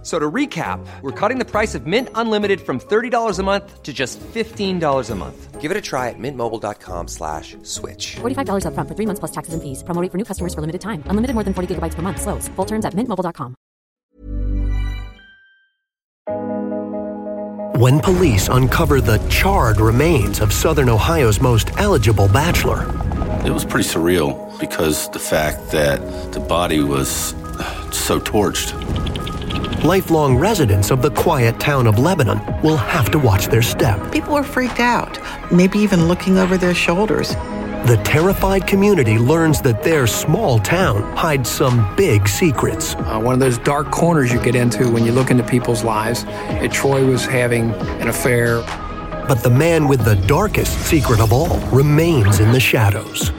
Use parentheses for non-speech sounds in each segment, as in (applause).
F- So to recap, we're cutting the price of Mint Unlimited from $30 a month to just $15 a month. Give it a try at mintmobile.com slash switch. $45 upfront for three months plus taxes and fees. Promo rate for new customers for limited time. Unlimited more than 40 gigabytes per month. Slows. Full terms at mintmobile.com. When police uncover the charred remains of Southern Ohio's most eligible bachelor, It was pretty surreal because the fact that the body was so torched. Lifelong residents of the quiet town of Lebanon will have to watch their step. People were freaked out, maybe even looking over their shoulders. The terrified community learns that their small town hides some big secrets. Uh, one of those dark corners you get into when you look into people's lives. Uh, Troy was having an affair. But the man with the darkest secret of all remains in the shadows.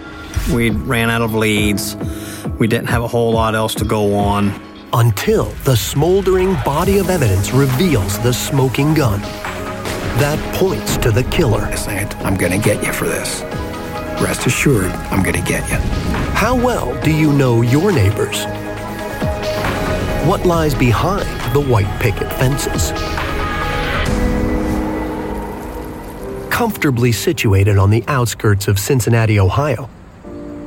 We ran out of leads. We didn't have a whole lot else to go on. Until the smoldering body of evidence reveals the smoking gun. That points to the killer. I'm going to get you for this. Rest assured, I'm going to get you. How well do you know your neighbors? What lies behind the white picket fences? Comfortably situated on the outskirts of Cincinnati, Ohio,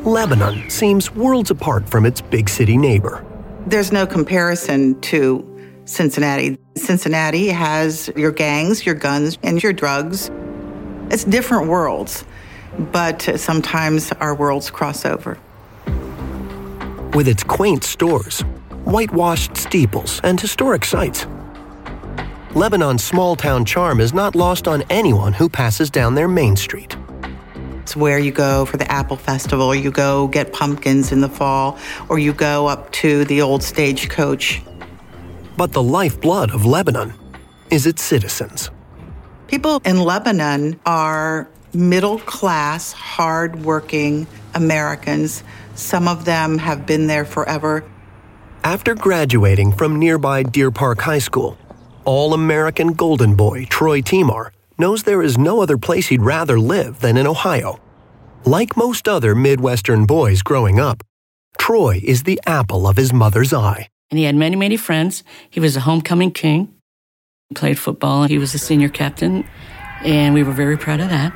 Lebanon seems worlds apart from its big city neighbor. There's no comparison to Cincinnati. Cincinnati has your gangs, your guns, and your drugs. It's different worlds, but sometimes our worlds cross over. With its quaint stores, whitewashed steeples, and historic sites, Lebanon's small town charm is not lost on anyone who passes down their main street. It's where you go for the Apple Festival, you go get pumpkins in the fall, or you go up to the old stagecoach. But the lifeblood of Lebanon is its citizens. People in Lebanon are middle class, hard-working Americans. Some of them have been there forever. After graduating from nearby Deer Park High School, all American Golden Boy Troy Temar knows there is no other place he'd rather live than in Ohio. Like most other Midwestern boys growing up, Troy is the apple of his mother's eye. And he had many, many friends. He was a homecoming king. He played football. He was the senior captain. And we were very proud of that.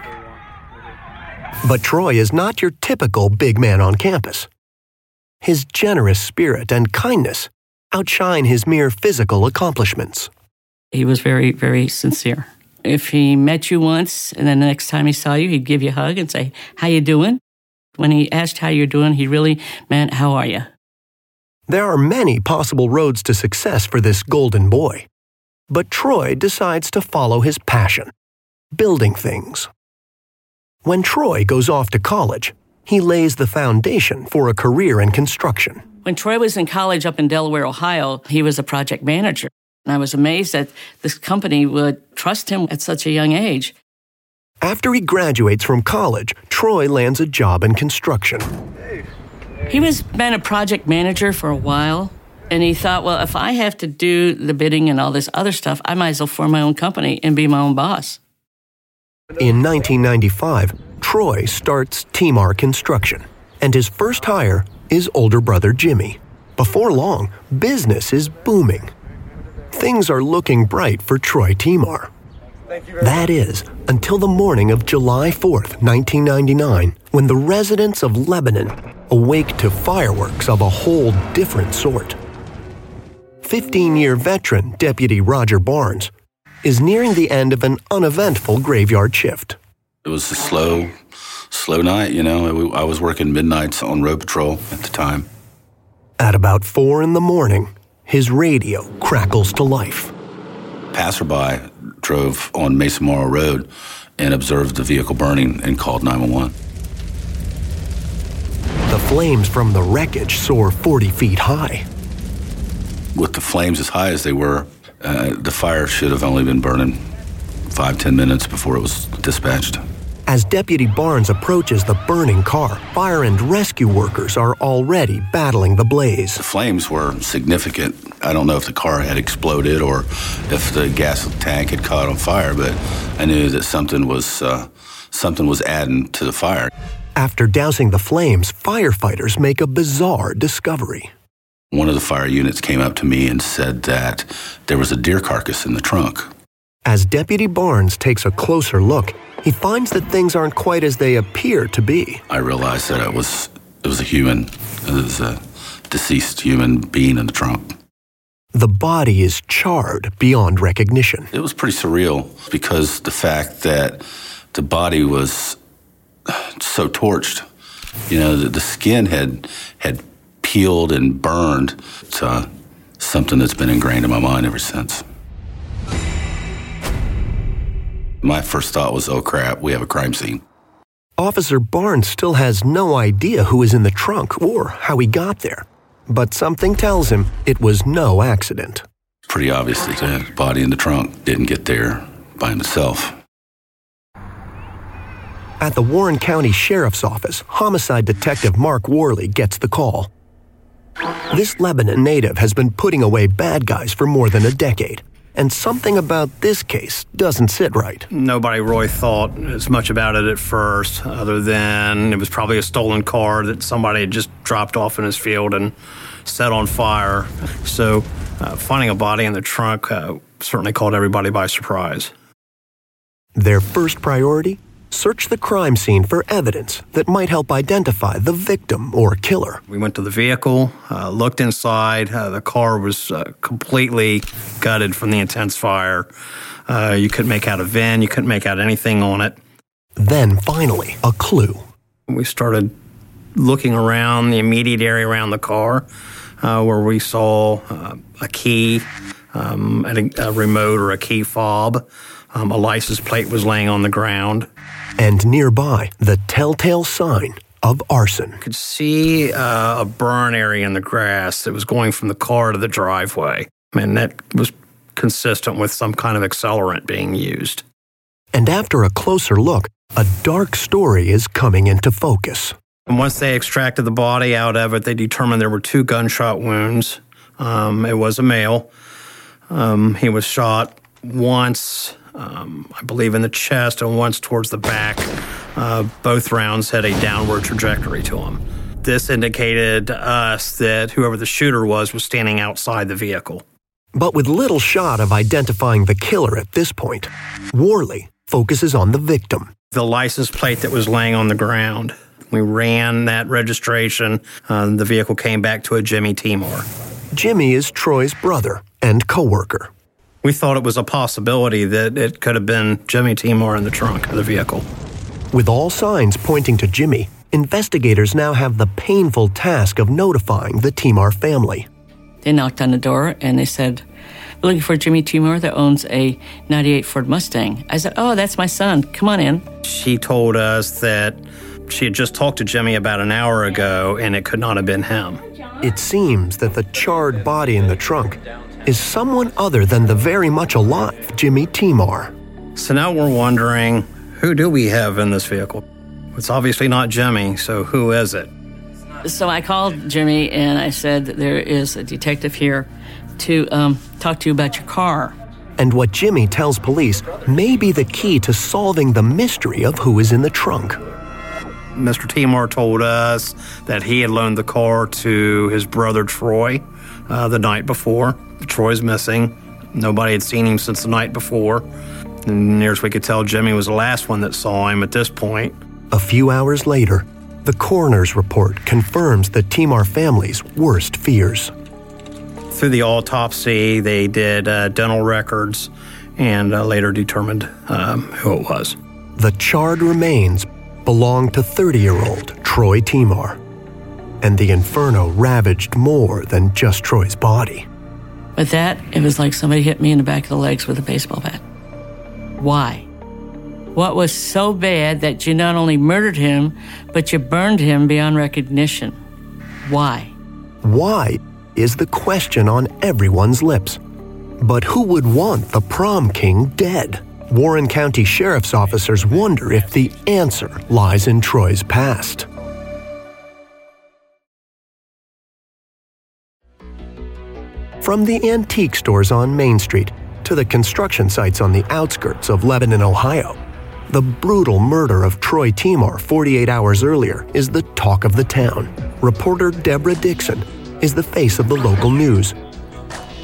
But Troy is not your typical big man on campus. His generous spirit and kindness outshine his mere physical accomplishments. He was very, very sincere. If he met you once and then the next time he saw you, he'd give you a hug and say, How you doing? When he asked how you're doing, he really meant, How are you? There are many possible roads to success for this golden boy. But Troy decides to follow his passion building things. When Troy goes off to college, he lays the foundation for a career in construction. When Troy was in college up in Delaware, Ohio, he was a project manager. And I was amazed that this company would trust him at such a young age. After he graduates from college, Troy lands a job in construction. He was been a project manager for a while, and he thought, well, if I have to do the bidding and all this other stuff, I might as well form my own company and be my own boss. In 1995, Troy starts Temar Construction, and his first hire is older brother Jimmy. Before long, business is booming. Things are looking bright for Troy Temar. That is, until the morning of July 4th, 1999, when the residents of Lebanon awake to fireworks of a whole different sort. 15 year veteran Deputy Roger Barnes is nearing the end of an uneventful graveyard shift. It was a slow, slow night, you know. I was working midnights on road patrol at the time. At about 4 in the morning, his radio crackles to life. Passerby drove on Mesa Morrow Road and observed the vehicle burning and called 911. The flames from the wreckage soar 40 feet high. With the flames as high as they were, uh, the fire should have only been burning five, ten minutes before it was dispatched. As Deputy Barnes approaches the burning car, fire and rescue workers are already battling the blaze. The flames were significant. I don't know if the car had exploded or if the gas tank had caught on fire, but I knew that something was uh, something was adding to the fire. After dousing the flames, firefighters make a bizarre discovery. One of the fire units came up to me and said that there was a deer carcass in the trunk. As Deputy Barnes takes a closer look, he finds that things aren't quite as they appear to be. I realized that it was it was a human, it was a deceased human being in the trunk. The body is charred beyond recognition. It was pretty surreal because the fact that the body was so torched, you know, the, the skin had had peeled and burned. It's uh, something that's been ingrained in my mind ever since. My first thought was, oh crap, we have a crime scene. Officer Barnes still has no idea who is in the trunk or how he got there. But something tells him it was no accident. Pretty obvious that the body in the trunk didn't get there by himself. At the Warren County Sheriff's Office, homicide detective Mark Worley gets the call. This Lebanon native has been putting away bad guys for more than a decade, and something about this case doesn't sit right. Nobody really thought as much about it at first, other than it was probably a stolen car that somebody had just dropped off in his field and set on fire. So, uh, finding a body in the trunk uh, certainly caught everybody by surprise. Their first priority? Search the crime scene for evidence that might help identify the victim or killer. We went to the vehicle, uh, looked inside. Uh, the car was uh, completely gutted from the intense fire. Uh, you couldn't make out a VIN, you couldn't make out anything on it. Then, finally, a clue. We started looking around the immediate area around the car uh, where we saw uh, a key, um, a, a, remote or a key fob. Um, a license plate was laying on the ground and nearby the telltale sign of arson. Could see uh, a burn area in the grass that was going from the car to the driveway, and that was consistent with some kind of accelerant being used. And after a closer look, a dark story is coming into focus. And once they extracted the body out of it, they determined there were two gunshot wounds. Um, it was a male. Um, he was shot once um, I believe, in the chest and once towards the back. Uh, both rounds had a downward trajectory to them. This indicated to us that whoever the shooter was was standing outside the vehicle. But with little shot of identifying the killer at this point, Worley focuses on the victim. The license plate that was laying on the ground. We ran that registration. Uh, the vehicle came back to a Jimmy Temar. Jimmy is Troy's brother and coworker we thought it was a possibility that it could have been Jimmy Temar in the trunk of the vehicle. With all signs pointing to Jimmy, investigators now have the painful task of notifying the Temar family. They knocked on the door and they said, We're looking for Jimmy Temar that owns a 98 Ford Mustang. I said, Oh, that's my son. Come on in. She told us that she had just talked to Jimmy about an hour ago and it could not have been him. It seems that the charred body in the trunk is someone other than the very much alive Jimmy Temar. So now we're wondering who do we have in this vehicle? It's obviously not Jimmy, so who is it? So I called Jimmy and I said, There is a detective here to um, talk to you about your car. And what Jimmy tells police may be the key to solving the mystery of who is in the trunk. Mr. Temar told us that he had loaned the car to his brother Troy uh, the night before. Troy's missing. Nobody had seen him since the night before. And near as we could tell, Jimmy was the last one that saw him at this point. A few hours later, the coroner's report confirms the Temar family's worst fears. Through the autopsy, they did uh, dental records and uh, later determined um, who it was. The charred remains belonged to 30 year old Troy Temar. And the inferno ravaged more than just Troy's body. With that, it was like somebody hit me in the back of the legs with a baseball bat. Why? What was so bad that you not only murdered him, but you burned him beyond recognition? Why? Why is the question on everyone's lips. But who would want the prom king dead? Warren County Sheriff's officers wonder if the answer lies in Troy's past. From the antique stores on Main Street to the construction sites on the outskirts of Lebanon, Ohio, the brutal murder of Troy Temar 48 hours earlier is the talk of the town. Reporter Deborah Dixon is the face of the local news.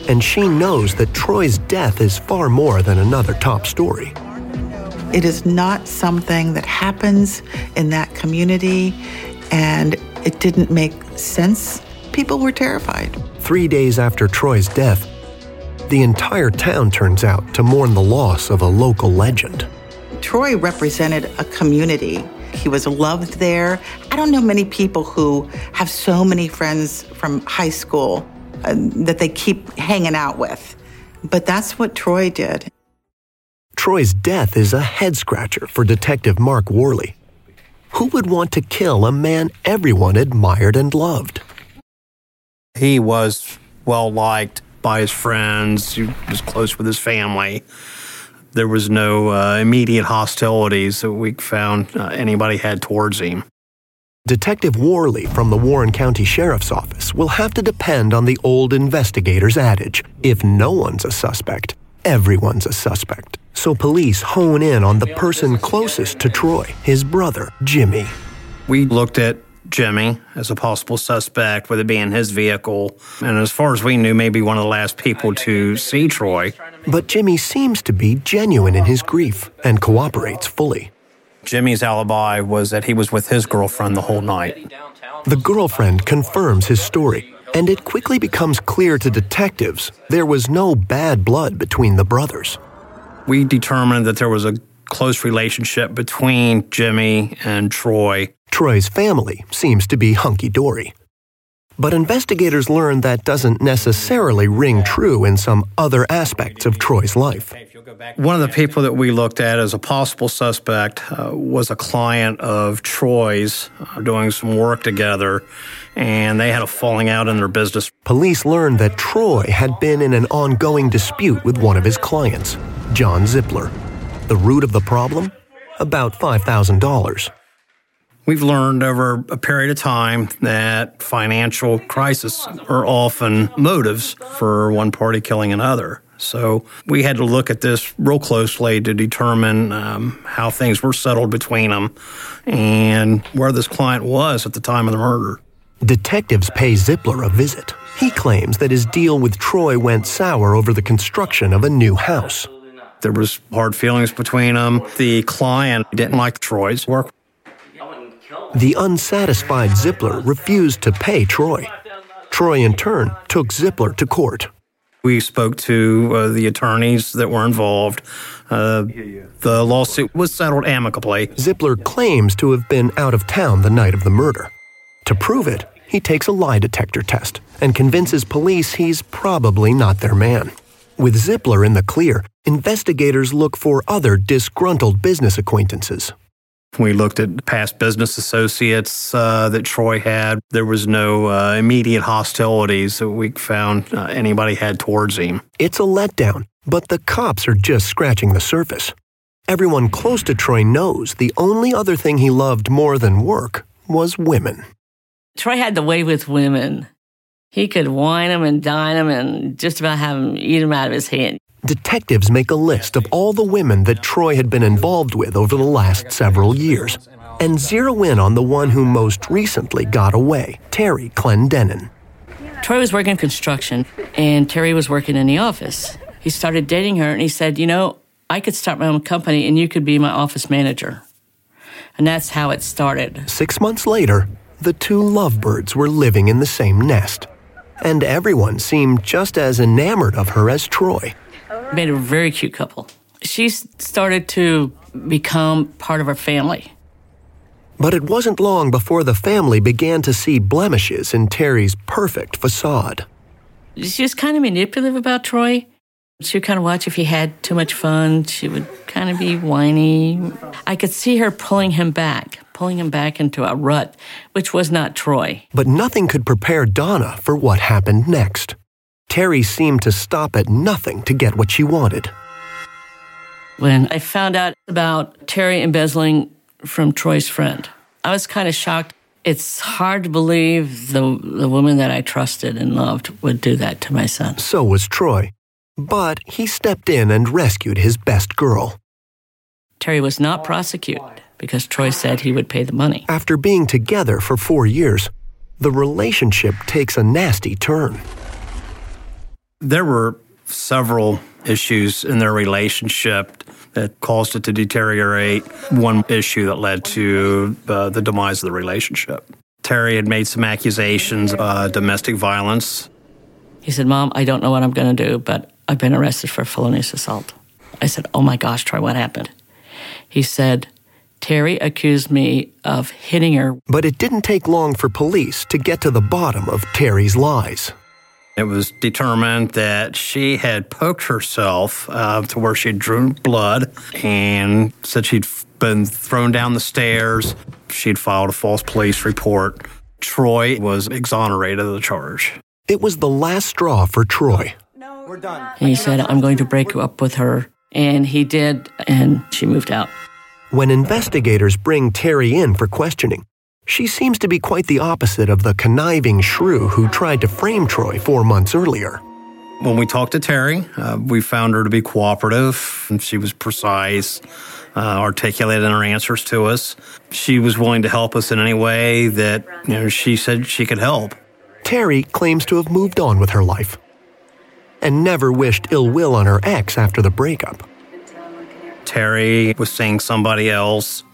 And she knows that Troy's death is far more than another top story. It is not something that happens in that community, and it didn't make sense. People were terrified. Three days after Troy's death, the entire town turns out to mourn the loss of a local legend. Troy represented a community. He was loved there. I don't know many people who have so many friends from high school uh, that they keep hanging out with. But that's what Troy did. Troy's death is a head scratcher for Detective Mark Worley. Who would want to kill a man everyone admired and loved? He was well liked by his friends, he was close with his family. There was no uh, immediate hostilities that we found uh, anybody had towards him. Detective Worley from the Warren County Sheriff's Office will have to depend on the old investigator's adage if no one's a suspect, everyone's a suspect. So police hone in on the person closest to Troy, his brother, Jimmy. We looked at Jimmy as a possible suspect, with it being his vehicle. And as far as we knew, maybe one of the last people to see Troy. But Jimmy seems to be genuine in his grief and cooperates fully. Jimmy's alibi was that he was with his girlfriend the whole night. The girlfriend confirms his story, and it quickly becomes clear to detectives there was no bad blood between the brothers. We determined that there was a close relationship between Jimmy and Troy. Troy's family seems to be hunky dory. But investigators learn that doesn't necessarily ring true in some other aspects of Troy's life. One of the people that we looked at as a possible suspect uh, was a client of Troy's uh, doing some work together, and they had a falling out in their business. Police learned that Troy had been in an ongoing dispute with one of his clients, John Zippler. The root of the problem? About $5,000. We've learned over a period of time that financial crises are often motives for one party killing another. So we had to look at this real closely to determine um, how things were settled between them and where this client was at the time of the murder. Detectives pay Zippler a visit. He claims that his deal with Troy went sour over the construction of a new house. There was hard feelings between them. The client didn't like Troy's work. The unsatisfied Zippler refused to pay Troy. Troy, in turn, took Zippler to court. We spoke to uh, the attorneys that were involved. Uh, the lawsuit was settled amicably. Zippler claims to have been out of town the night of the murder. To prove it, he takes a lie detector test and convinces police he's probably not their man. With Zippler in the clear, investigators look for other disgruntled business acquaintances. We looked at past business associates uh, that Troy had. There was no uh, immediate hostilities that we found uh, anybody had towards him. It's a letdown, but the cops are just scratching the surface. Everyone close to Troy knows the only other thing he loved more than work was women. Troy had the way with women. He could wine them and dine them and just about have them eat them out of his hand. Detectives make a list of all the women that Troy had been involved with over the last several years. and zero in on the one who most recently got away, Terry Clendenin. Troy was working construction, and Terry was working in the office. He started dating her, and he said, You know, I could start my own company, and you could be my office manager. And that's how it started. Six months later, the two lovebirds were living in the same nest, and everyone seemed just as enamored of her as Troy. Made a very cute couple. She started to become part of our family. But it wasn't long before the family began to see blemishes in Terry's perfect facade. She was kind of manipulative about Troy. She would kind of watch if he had too much fun. She would kind of be whiny. I could see her pulling him back, pulling him back into a rut, which was not Troy. But nothing could prepare Donna for what happened next. Terry seemed to stop at nothing to get what she wanted. When I found out about Terry embezzling from Troy's friend, I was kind of shocked. It's hard to believe the, the woman that I trusted and loved would do that to my son. So was Troy. But he stepped in and rescued his best girl. Terry was not prosecuted because Troy said he would pay the money. After being together for four years, the relationship takes a nasty turn. There were several issues in their relationship that caused it to deteriorate. One issue that led to uh, the demise of the relationship. Terry had made some accusations of uh, domestic violence. He said, Mom, I don't know what I'm going to do, but I've been arrested for felonious assault. I said, Oh my gosh, Troy, what happened? He said, Terry accused me of hitting her. But it didn't take long for police to get to the bottom of Terry's lies. It was determined that she had poked herself uh, to where she had drawn blood and said she'd been thrown down the stairs. She'd filed a false police report. Troy was exonerated of the charge. It was the last straw for Troy. No, We're done. He said, I'm going to break up with her. And he did, and she moved out. When investigators bring Terry in for questioning, she seems to be quite the opposite of the conniving shrew who tried to frame Troy four months earlier. When we talked to Terry, uh, we found her to be cooperative, and she was precise, uh, articulate in her answers to us. She was willing to help us in any way that you know she said she could help. Terry claims to have moved on with her life and never wished ill will on her ex after the breakup. Terry was seeing somebody else,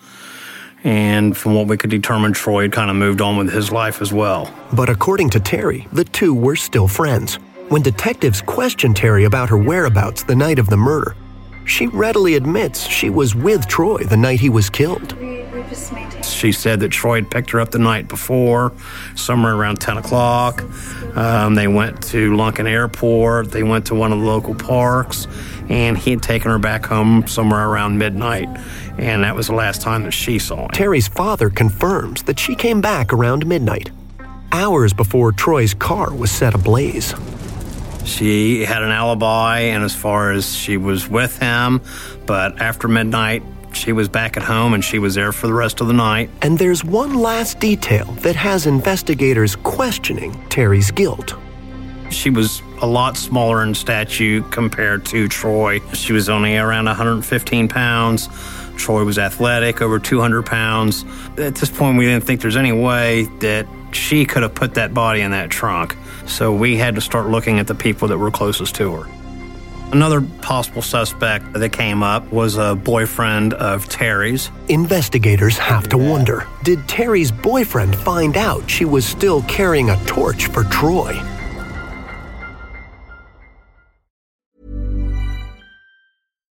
and from what we could determine, Troy had kind of moved on with his life as well. But according to Terry, the two were still friends. When detectives questioned Terry about her whereabouts the night of the murder, she readily admits she was with Troy the night he was killed. She said that Troy had picked her up the night before, somewhere around 10 o'clock. Um, they went to Lunken Airport. They went to one of the local parks, and he had taken her back home somewhere around midnight. And that was the last time that she saw him. Terry's father confirms that she came back around midnight, hours before Troy's car was set ablaze. She had an alibi, and as far as she was with him, but after midnight, she was back at home and she was there for the rest of the night. And there's one last detail that has investigators questioning Terry's guilt. She was a lot smaller in stature compared to Troy. She was only around 115 pounds. Troy was athletic, over 200 pounds. At this point, we didn't think there's any way that she could have put that body in that trunk. So we had to start looking at the people that were closest to her. Another possible suspect that came up was a boyfriend of Terry's. Investigators have to wonder did Terry's boyfriend find out she was still carrying a torch for Troy?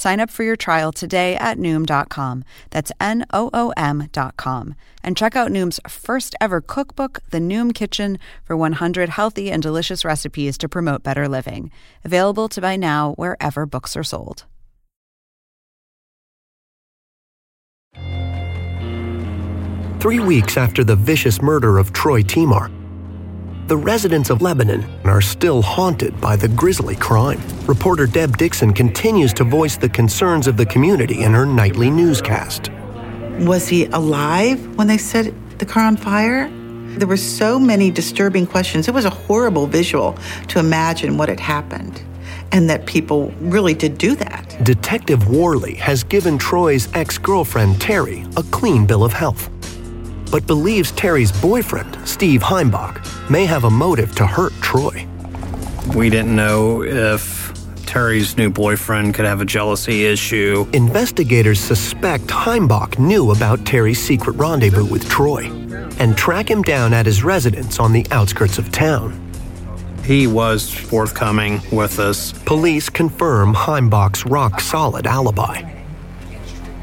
Sign up for your trial today at Noom.com. That's N O O M.com. And check out Noom's first ever cookbook, The Noom Kitchen, for 100 healthy and delicious recipes to promote better living. Available to buy now wherever books are sold. Three weeks after the vicious murder of Troy Temar, the residents of Lebanon are still haunted by the grisly crime. Reporter Deb Dixon continues to voice the concerns of the community in her nightly newscast. Was he alive when they set the car on fire? There were so many disturbing questions. It was a horrible visual to imagine what had happened and that people really did do that. Detective Worley has given Troy's ex girlfriend Terry a clean bill of health but believes Terry's boyfriend, Steve Heimbach, may have a motive to hurt Troy. We didn't know if Terry's new boyfriend could have a jealousy issue. Investigators suspect Heimbach knew about Terry's secret rendezvous with Troy and track him down at his residence on the outskirts of town. He was forthcoming with us. Police confirm Heimbach's rock solid alibi.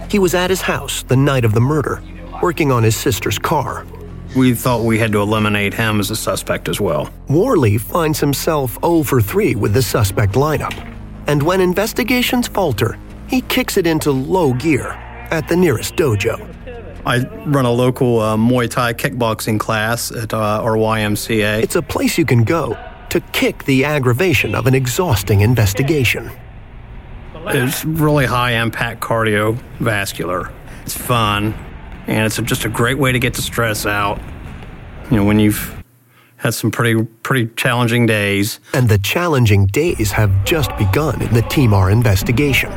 He was at his house the night of the murder working on his sister's car. We thought we had to eliminate him as a suspect as well. Worley finds himself 0 for 3 with the suspect lineup. And when investigations falter, he kicks it into low gear at the nearest dojo. I run a local uh, Muay Thai kickboxing class at uh, our YMCA. It's a place you can go to kick the aggravation of an exhausting investigation. It's really high impact cardiovascular. It's fun and it's just a great way to get the stress out. You know, when you've had some pretty pretty challenging days. And the challenging days have just begun in the Temar investigation.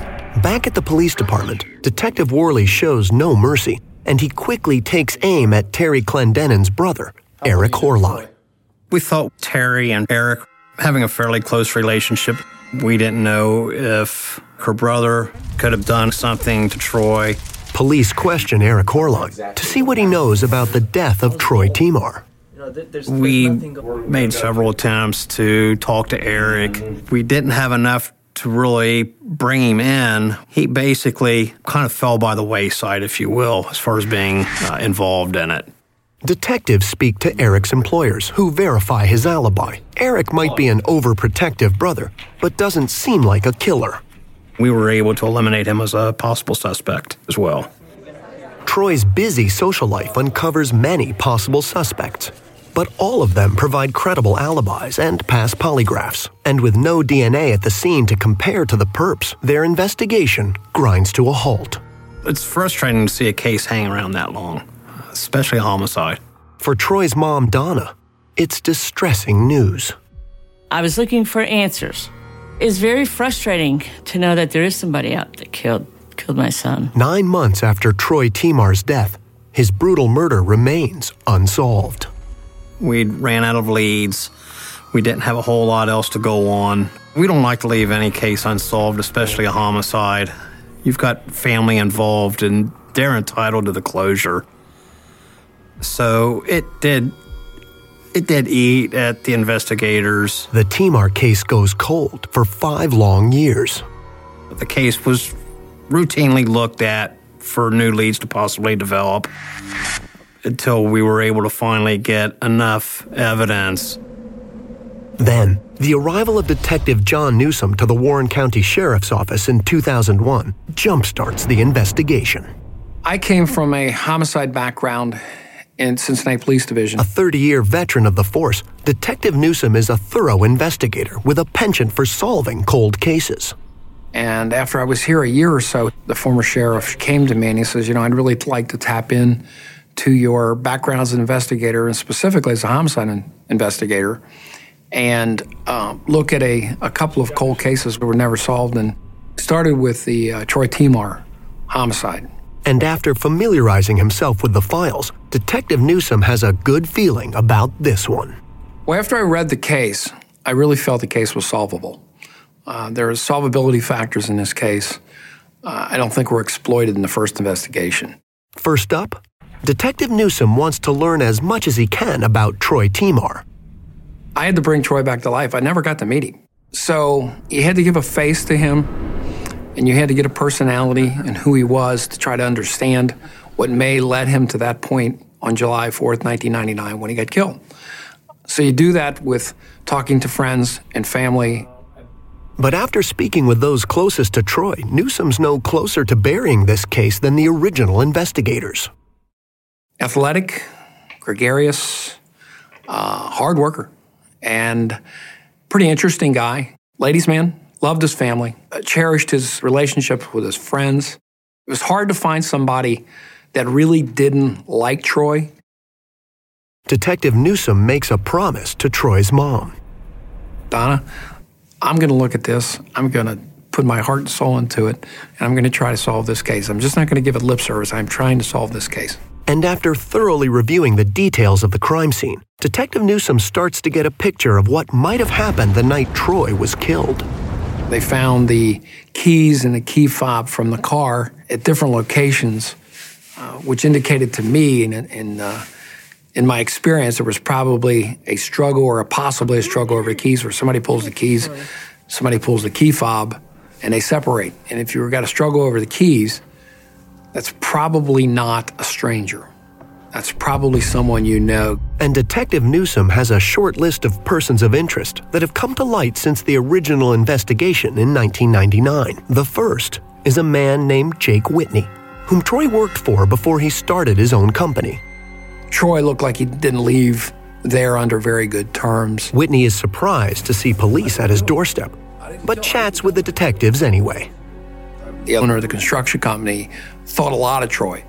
Back at the police department, Detective Worley shows no mercy, and he quickly takes aim at Terry Clendenin's brother, Eric Horline. We thought Terry and Eric having a fairly close relationship. We didn't know if her brother could have done something to Troy Police question Eric Horline to see what he knows about the death of Troy Temar. We made several attempts to talk to Eric. We didn't have enough to really bring him in. He basically kind of fell by the wayside, if you will, as far as being uh, involved in it. Detectives speak to Eric's employers, who verify his alibi. Eric might be an overprotective brother, but doesn't seem like a killer we were able to eliminate him as a possible suspect as well. Troy's busy social life uncovers many possible suspects, but all of them provide credible alibis and pass polygraphs. And with no DNA at the scene to compare to the perps, their investigation grinds to a halt. It's frustrating to see a case hang around that long, especially a homicide. For Troy's mom, Donna, it's distressing news. I was looking for answers it's very frustrating to know that there is somebody out that killed killed my son. Nine months after Troy Temar's death, his brutal murder remains unsolved. We ran out of leads. We didn't have a whole lot else to go on. We don't like to leave any case unsolved, especially a homicide. You've got family involved and they're entitled to the closure. So it did it did eat at the investigators. The Temar case goes cold for five long years. The case was routinely looked at for new leads to possibly develop until we were able to finally get enough evidence. Then, the arrival of Detective John Newsom to the Warren County Sheriff's Office in 2001 jumpstarts the investigation. I came from a homicide background in Cincinnati Police Division. A 30 year veteran of the force, Detective Newsom is a thorough investigator with a penchant for solving cold cases. And after I was here a year or so, the former sheriff came to me and he says, You know, I'd really like to tap in to your background as an investigator and specifically as a homicide investigator and uh, look at a, a couple of cold cases that were never solved and started with the uh, Troy Temar homicide. And after familiarizing himself with the files, Detective Newsom has a good feeling about this one. Well, after I read the case, I really felt the case was solvable. Uh, there are solvability factors in this case. Uh, I don't think were exploited in the first investigation. First up, Detective Newsom wants to learn as much as he can about Troy Temar. I had to bring Troy back to life. I never got to meet him. So you had to give a face to him, and you had to get a personality and who he was to try to understand what may led him to that point on July 4th, 1999, when he got killed. So you do that with talking to friends and family. But after speaking with those closest to Troy, Newsom's no closer to burying this case than the original investigators. Athletic, gregarious, uh, hard worker and pretty interesting guy. Ladies' man, loved his family, uh, cherished his relationship with his friends. It was hard to find somebody that really didn't like Troy. Detective Newsom makes a promise to Troy's mom. Donna, I'm going to look at this. I'm going to put my heart and soul into it, and I'm going to try to solve this case. I'm just not going to give it lip service. I'm trying to solve this case. And after thoroughly reviewing the details of the crime scene, Detective Newsom starts to get a picture of what might have happened the night Troy was killed. They found the keys and the key fob from the car at different locations, uh, which indicated to me, in, in, uh, in my experience, there was probably a struggle or a possibly a struggle over the keys where somebody pulls the keys, somebody pulls the key fob, and they separate. And if you've got a struggle over the keys, that's probably not a stranger. That's probably someone you know. And Detective Newsom has a short list of persons of interest that have come to light since the original investigation in 1999. The first is a man named Jake Whitney, whom Troy worked for before he started his own company. Troy looked like he didn't leave there under very good terms. Whitney is surprised to see police at his doorstep, but chats with the detectives anyway. The owner of the construction company thought a lot of Troy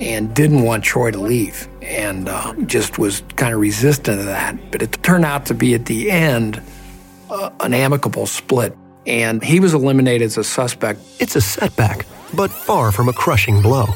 and didn't want Troy to leave and uh, just was kind of resistant to that. But it turned out to be at the end uh, an amicable split, and he was eliminated as a suspect. It's a setback, but far from a crushing blow.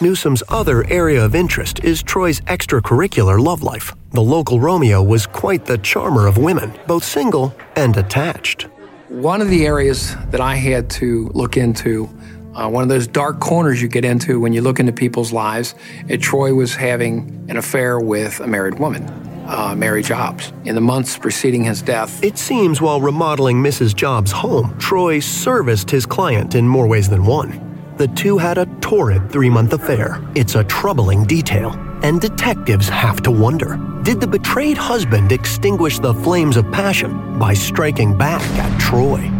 Newsom's other area of interest is Troy's extracurricular love life. The local Romeo was quite the charmer of women, both single and attached. One of the areas that I had to look into uh, one of those dark corners you get into when you look into people's lives. And Troy was having an affair with a married woman, uh, Mary Jobs. In the months preceding his death, it seems while remodeling Mrs. Jobs' home, Troy serviced his client in more ways than one. The two had a torrid three month affair. It's a troubling detail, and detectives have to wonder did the betrayed husband extinguish the flames of passion by striking back at Troy?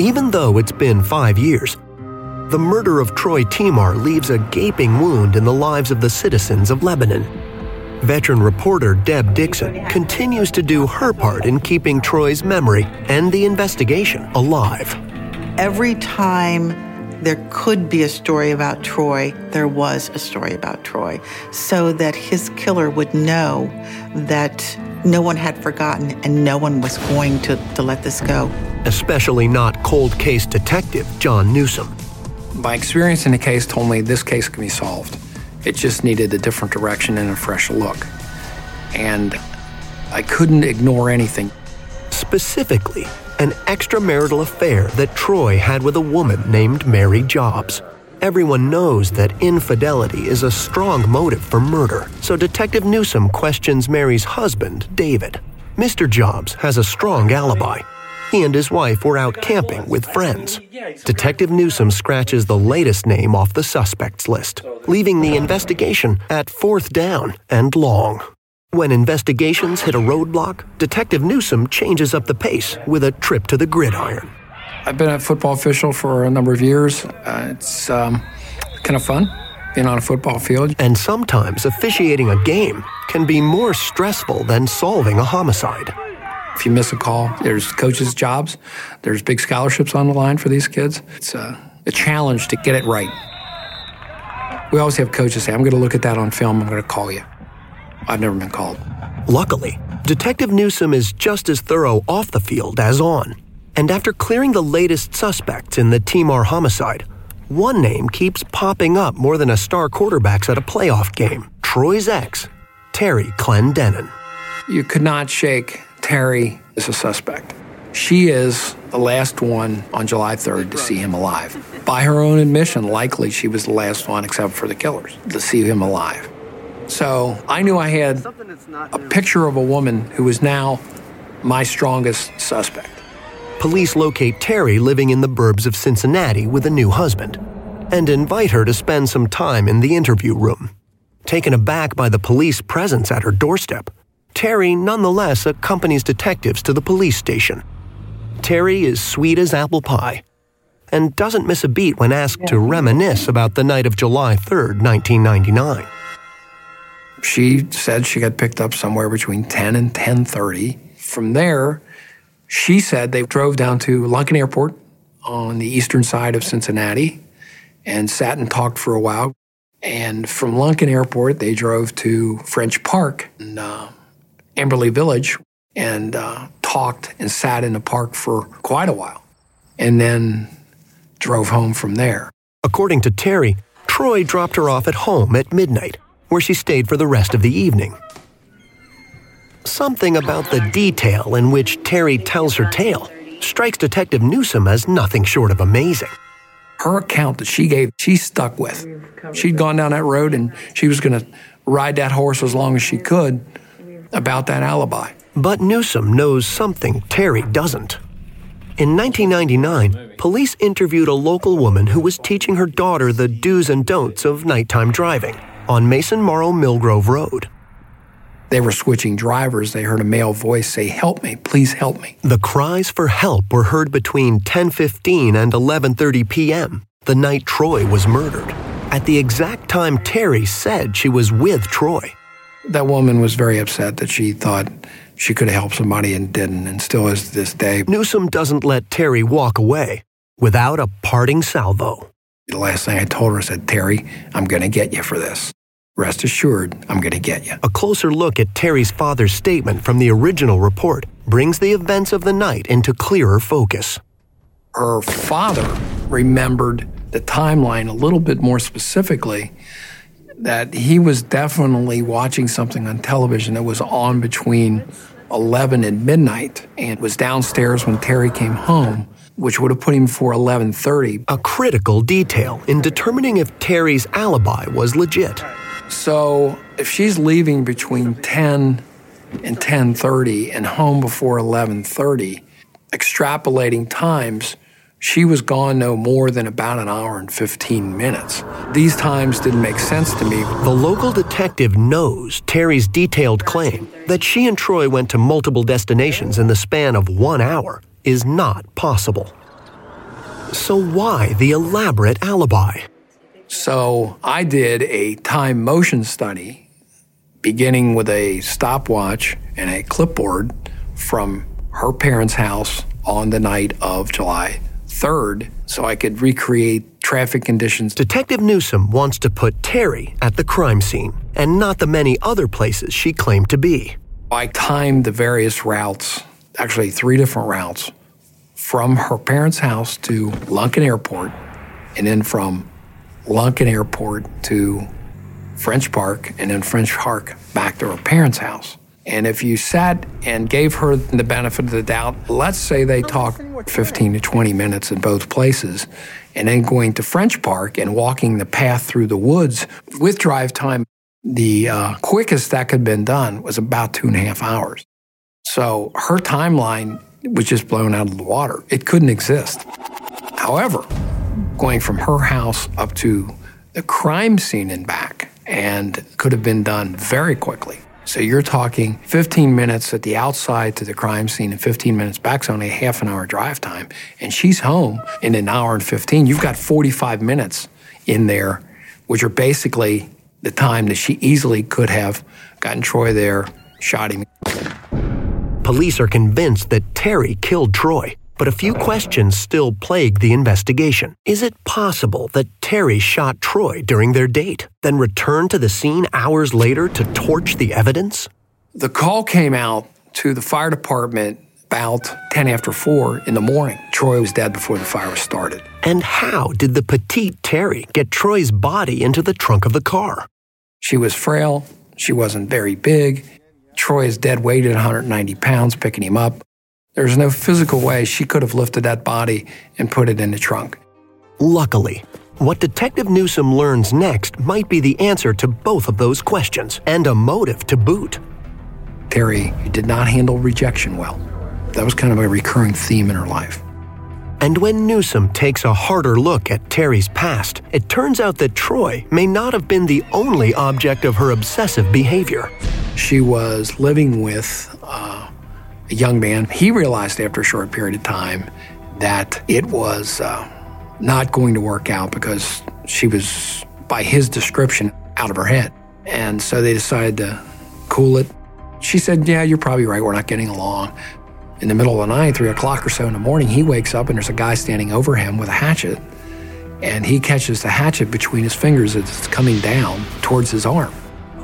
Even though it's been five years, the murder of Troy Temar leaves a gaping wound in the lives of the citizens of Lebanon. Veteran reporter Deb Dixon continues to do her part in keeping Troy's memory and the investigation alive. Every time there could be a story about Troy, there was a story about Troy, so that his killer would know that no one had forgotten and no one was going to, to let this go. Especially not cold case detective John Newsom. My experience in the case told me this case can be solved. It just needed a different direction and a fresh look. And I couldn't ignore anything. Specifically, an extramarital affair that Troy had with a woman named Mary Jobs. Everyone knows that infidelity is a strong motive for murder, so Detective Newsom questions Mary's husband, David. Mr. Jobs has a strong alibi. He and his wife were out camping with friends. Detective Newsom scratches the latest name off the suspects list, leaving the investigation at fourth down and long. When investigations hit a roadblock, Detective Newsom changes up the pace with a trip to the gridiron. I've been a football official for a number of years. Uh, it's um, kind of fun being on a football field. And sometimes officiating a game can be more stressful than solving a homicide. If you miss a call, there's coaches' jobs, there's big scholarships on the line for these kids. It's a, a challenge to get it right. We always have coaches say, I'm going to look at that on film, I'm going to call you. I've never been called. Luckily, Detective Newsom is just as thorough off the field as on. And after clearing the latest suspects in the Temar homicide, one name keeps popping up more than a star quarterbacks at a playoff game Troy's ex, Terry Clendenin. You could not shake Terry as a suspect. She is the last one on July 3rd to see him alive. By her own admission, likely she was the last one, except for the killers, to see him alive. So I knew I had a picture of a woman who was now my strongest suspect. Police locate Terry living in the burbs of Cincinnati with a new husband and invite her to spend some time in the interview room. Taken aback by the police presence at her doorstep, Terry nonetheless accompanies detectives to the police station. Terry is sweet as apple pie and doesn't miss a beat when asked to reminisce about the night of July 3rd, 1999. She said she got picked up somewhere between 10 and 10:30. From there, she said they drove down to Lunken Airport on the eastern side of Cincinnati and sat and talked for a while. And from Lunken Airport, they drove to French Park in uh, Amberley Village and uh, talked and sat in the park for quite a while. And then drove home from there. According to Terry, Troy dropped her off at home at midnight where she stayed for the rest of the evening. Something about the detail in which Terry tells her tale strikes Detective Newsom as nothing short of amazing. Her account that she gave, she stuck with. She'd gone down that road and she was going to ride that horse as long as she could about that alibi. But Newsom knows something Terry doesn't. In 1999, police interviewed a local woman who was teaching her daughter the do's and don'ts of nighttime driving on Mason Morrow Millgrove Road. They were switching drivers. They heard a male voice say, "Help me, please help me." The cries for help were heard between 10:15 and 11:30 p.m. the night Troy was murdered, at the exact time Terry said she was with Troy. That woman was very upset that she thought she could have helped somebody and didn't, and still is to this day. Newsom doesn't let Terry walk away without a parting salvo. The last thing I told her I said, Terry, I'm going to get you for this. Rest assured, I'm going to get you. A closer look at Terry's father's statement from the original report brings the events of the night into clearer focus. Her father remembered the timeline a little bit more specifically that he was definitely watching something on television that was on between 11 and midnight and was downstairs when Terry came home which would have put him for 11:30. A critical detail in determining if Terry's alibi was legit. So, if she's leaving between 10 and 10:30 and home before 11:30, extrapolating times, she was gone no more than about an hour and 15 minutes. These times didn't make sense to me. The local detective knows Terry's detailed claim that she and Troy went to multiple destinations in the span of one hour is not possible. So, why the elaborate alibi? So, I did a time motion study beginning with a stopwatch and a clipboard from her parents' house on the night of July 3rd so I could recreate traffic conditions. Detective Newsom wants to put Terry at the crime scene and not the many other places she claimed to be. I timed the various routes, actually three different routes, from her parents' house to Lunken Airport, and then from Lunken Airport to French Park, and then French Park back to her parents' house. And if you sat and gave her the benefit of the doubt, let's say they talked 15 to 20 minutes in both places, and then going to French Park and walking the path through the woods with drive time, the uh, quickest that could have been done was about two and a half hours. So her timeline was just blown out of the water. It couldn't exist. However, going from her house up to the crime scene and back, and could have been done very quickly. So you're talking 15 minutes at the outside to the crime scene and 15 minutes back, so only a half an hour drive time. And she's home in an hour and 15. You've got 45 minutes in there, which are basically the time that she easily could have gotten Troy there, shot him. Police are convinced that Terry killed Troy, but a few questions still plague the investigation. Is it possible that Terry shot Troy during their date, then returned to the scene hours later to torch the evidence? The call came out to the fire department about 10 after 4 in the morning. Troy was dead before the fire was started. And how did the petite Terry get Troy's body into the trunk of the car? She was frail. She wasn't very big. Troy's dead weight at 190 pounds, picking him up. There's no physical way she could have lifted that body and put it in the trunk. Luckily, what Detective Newsom learns next might be the answer to both of those questions and a motive to boot. Terry did not handle rejection well. That was kind of a recurring theme in her life. And when Newsom takes a harder look at Terry's past, it turns out that Troy may not have been the only object of her obsessive behavior. She was living with uh, a young man. He realized after a short period of time that it was uh, not going to work out because she was, by his description, out of her head. And so they decided to cool it. She said, Yeah, you're probably right. We're not getting along. In the middle of the night, three o'clock or so in the morning, he wakes up and there's a guy standing over him with a hatchet. And he catches the hatchet between his fingers as it's coming down towards his arm.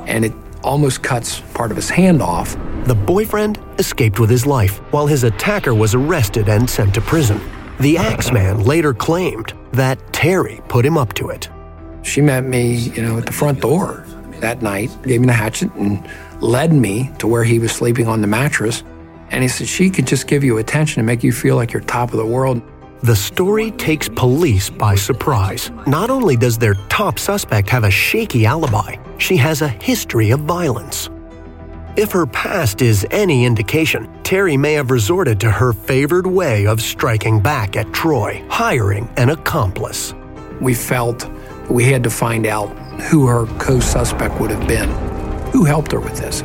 And it almost cuts part of his hand off. The boyfriend escaped with his life, while his attacker was arrested and sent to prison. The (laughs) Axeman later claimed that Terry put him up to it. She met me, you know, at the front door that night, gave me the hatchet, and led me to where he was sleeping on the mattress. And he said, She could just give you attention and make you feel like you're top of the world. The story takes police by surprise. Not only does their top suspect have a shaky alibi, she has a history of violence. If her past is any indication, Terry may have resorted to her favored way of striking back at Troy, hiring an accomplice. We felt we had to find out who her co suspect would have been, who helped her with this.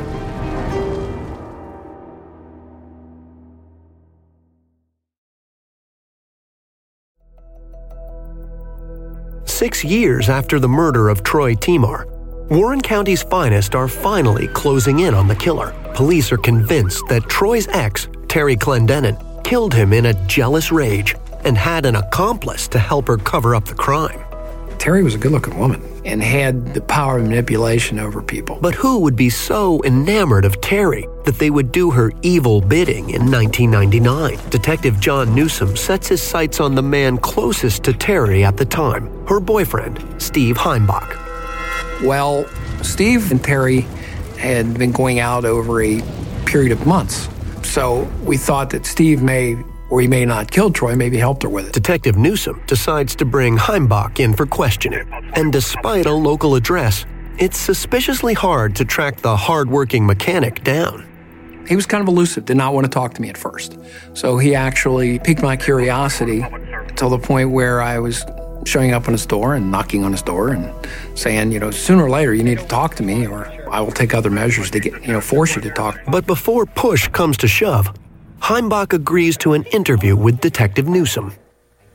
Six years after the murder of Troy Temar, Warren County's finest are finally closing in on the killer. Police are convinced that Troy's ex, Terry Clendenin, killed him in a jealous rage and had an accomplice to help her cover up the crime. Terry was a good looking woman and had the power of manipulation over people. But who would be so enamored of Terry that they would do her evil bidding in 1999? Detective John Newsom sets his sights on the man closest to Terry at the time, her boyfriend, Steve Heimbach. Well, Steve and Terry had been going out over a period of months. So we thought that Steve may or he may not kill Troy, maybe helped her with it. Detective Newsom decides to bring Heimbach in for questioning. And despite a local address, it's suspiciously hard to track the hardworking mechanic down. He was kind of elusive, did not want to talk to me at first. So he actually piqued my curiosity until the point where I was showing up on his door and knocking on his door and saying, you know, sooner or later you need to talk to me or I will take other measures to get, you know, force you to talk. But before push comes to shove, Heimbach agrees to an interview with Detective Newsom.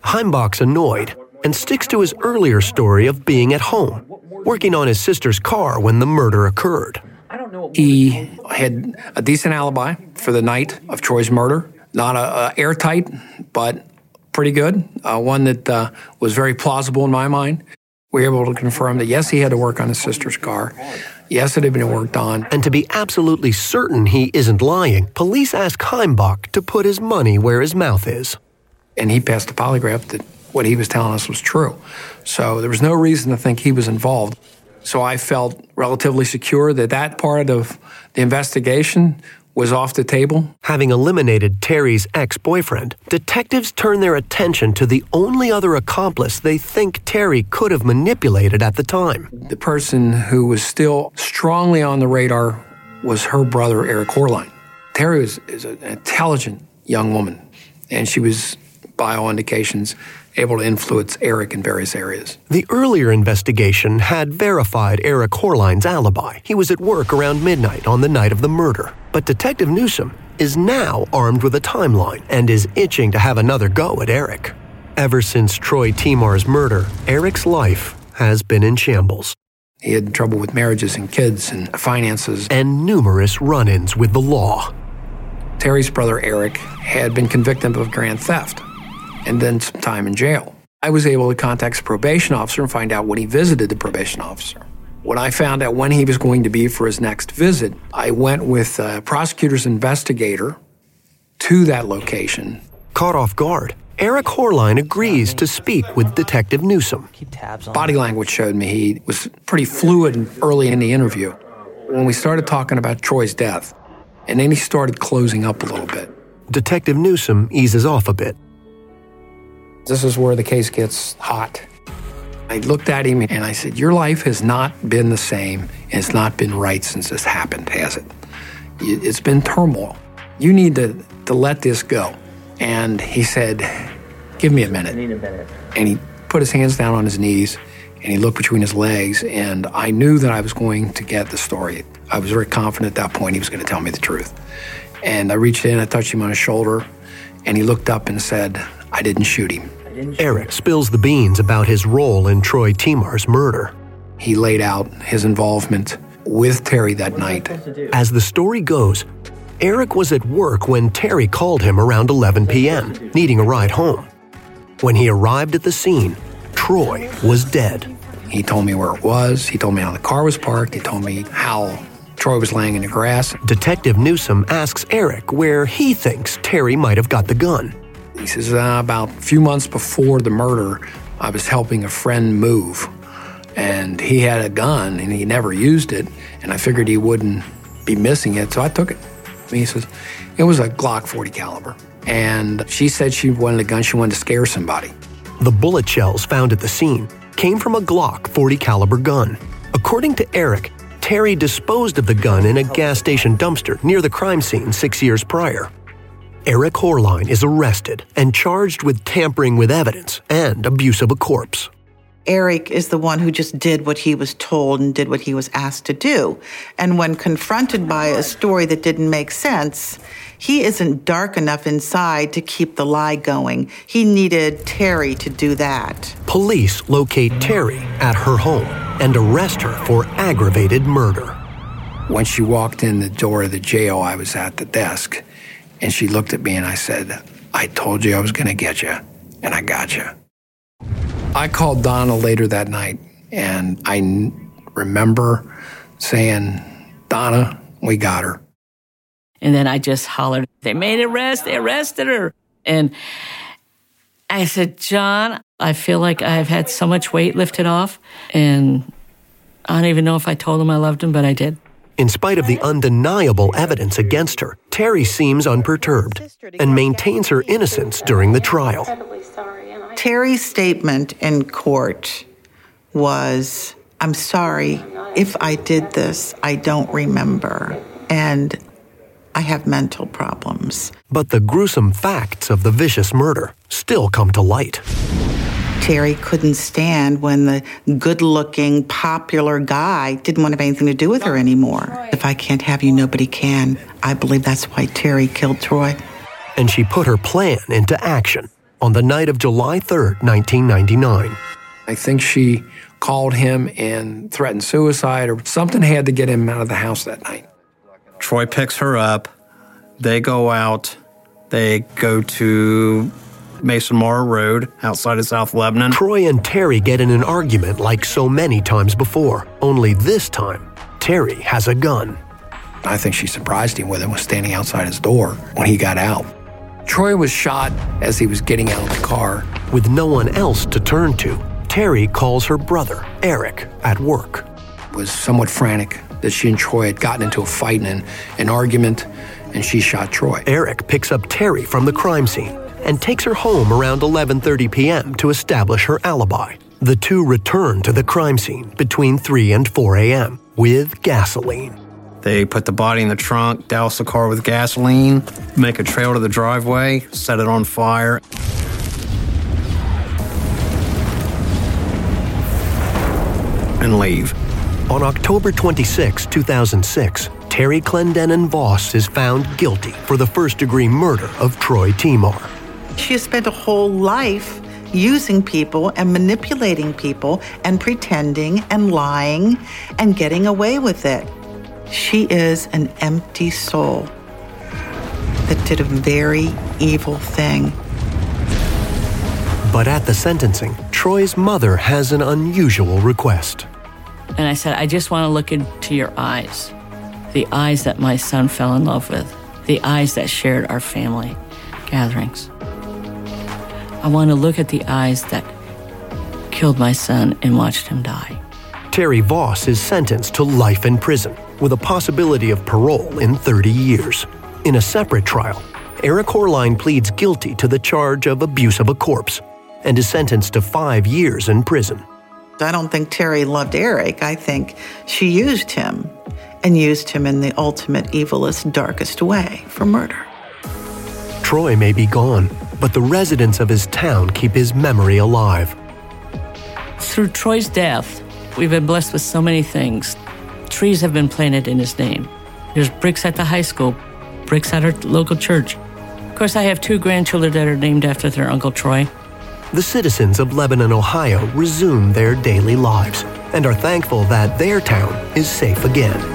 Heimbach's annoyed and sticks to his earlier story of being at home, working on his sister's car when the murder occurred. He had a decent alibi for the night of Troy's murder. Not a, a airtight, but pretty good, uh, one that uh, was very plausible in my mind. We were able to confirm that yes, he had to work on his sister's car. Yes, it had been worked on. And to be absolutely certain he isn't lying, police ask Heimbach to put his money where his mouth is. And he passed the polygraph that what he was telling us was true. So there was no reason to think he was involved. So I felt relatively secure that that part of the investigation was off the table. Having eliminated Terry's ex boyfriend, detectives turn their attention to the only other accomplice they think Terry could have manipulated at the time. The person who was still strongly on the radar was her brother, Eric Horline. Terry was, is an intelligent young woman, and she was, by all indications, able to influence Eric in various areas. The earlier investigation had verified Eric Horline's alibi. He was at work around midnight on the night of the murder. But Detective Newsom is now armed with a timeline and is itching to have another go at Eric. Ever since Troy Temar's murder, Eric's life has been in shambles. He had trouble with marriages and kids and finances. And numerous run ins with the law. Terry's brother Eric had been convicted of grand theft and then some time in jail. I was able to contact the probation officer and find out when he visited the probation officer. When I found out when he was going to be for his next visit, I went with a prosecutor's investigator to that location. Caught off guard, Eric Horline agrees to speak with Detective Newsom. Body language showed me he was pretty fluid early in the interview. When we started talking about Troy's death, and then he started closing up a little bit. Detective Newsom eases off a bit. This is where the case gets hot. I looked at him and I said, Your life has not been the same and it's not been right since this happened, has it? It's been turmoil. You need to, to let this go. And he said, Give me a minute. need a minute. And he put his hands down on his knees and he looked between his legs. And I knew that I was going to get the story. I was very confident at that point he was going to tell me the truth. And I reached in, I touched him on his shoulder, and he looked up and said, I didn't shoot him. Eric spills the beans about his role in Troy Temar's murder. He laid out his involvement with Terry that night. As the story goes, Eric was at work when Terry called him around 11 p.m., needing a ride home. When he arrived at the scene, Troy was dead. He told me where it was, he told me how the car was parked, he told me how Troy was laying in the grass. Detective Newsom asks Eric where he thinks Terry might have got the gun. He says, uh, about a few months before the murder, I was helping a friend move, and he had a gun and he never used it, and I figured he wouldn't be missing it, so I took it. And he says, it was a Glock 40 caliber, and she said she wanted a gun, she wanted to scare somebody. The bullet shells found at the scene came from a Glock 40 caliber gun. According to Eric, Terry disposed of the gun in a gas station dumpster near the crime scene six years prior. Eric Horline is arrested and charged with tampering with evidence and abuse of a corpse. Eric is the one who just did what he was told and did what he was asked to do. And when confronted by a story that didn't make sense, he isn't dark enough inside to keep the lie going. He needed Terry to do that. Police locate Terry at her home and arrest her for aggravated murder. When she walked in the door of the jail, I was at the desk, and she looked at me and I said, I told you I was going to get you, and I got you. I called Donna later that night, and I n- remember saying, Donna, we got her. And then I just hollered, They made an arrest, they arrested her. And I said, John, I feel like I've had so much weight lifted off. And I don't even know if I told him I loved him, but I did. In spite of the undeniable evidence against her, Terry seems unperturbed and maintains her innocence during the trial. Terry's statement in court was I'm sorry. If I did this, I don't remember. And I have mental problems. But the gruesome facts of the vicious murder still come to light. Terry couldn't stand when the good looking, popular guy didn't want to have anything to do with her anymore. If I can't have you, nobody can. I believe that's why Terry killed Troy. And she put her plan into action on the night of July 3rd, 1999. I think she called him and threatened suicide or something had to get him out of the house that night. Troy picks her up. They go out. They go to Mason Morrow Road outside of South Lebanon. Troy and Terry get in an argument like so many times before, only this time, Terry has a gun. I think she surprised him with it, was standing outside his door when he got out. Troy was shot as he was getting out of the car. With no one else to turn to, Terry calls her brother, Eric, at work. Was somewhat frantic that she and Troy had gotten into a fight and an argument, and she shot Troy. Eric picks up Terry from the crime scene and takes her home around 11:30 p.m. to establish her alibi. The two return to the crime scene between 3 and 4 a.m. with gasoline. They put the body in the trunk, douse the car with gasoline, make a trail to the driveway, set it on fire. And leave. On October 26, 2006, Terry Clendenin Voss is found guilty for the first degree murder of Troy Temar. She has spent a whole life using people and manipulating people and pretending and lying and getting away with it. She is an empty soul that did a very evil thing. But at the sentencing, Troy's mother has an unusual request. And I said, I just want to look into your eyes. The eyes that my son fell in love with. The eyes that shared our family gatherings. I want to look at the eyes that killed my son and watched him die. Terry Voss is sentenced to life in prison with a possibility of parole in 30 years. In a separate trial, Eric Horline pleads guilty to the charge of abuse of a corpse and is sentenced to five years in prison. I don't think Terry loved Eric. I think she used him and used him in the ultimate evilest, darkest way for murder. Troy may be gone, but the residents of his town keep his memory alive. Through Troy's death, we've been blessed with so many things. Trees have been planted in his name. There's bricks at the high school, bricks at our local church. Of course, I have two grandchildren that are named after their Uncle Troy. The citizens of Lebanon, Ohio resume their daily lives and are thankful that their town is safe again.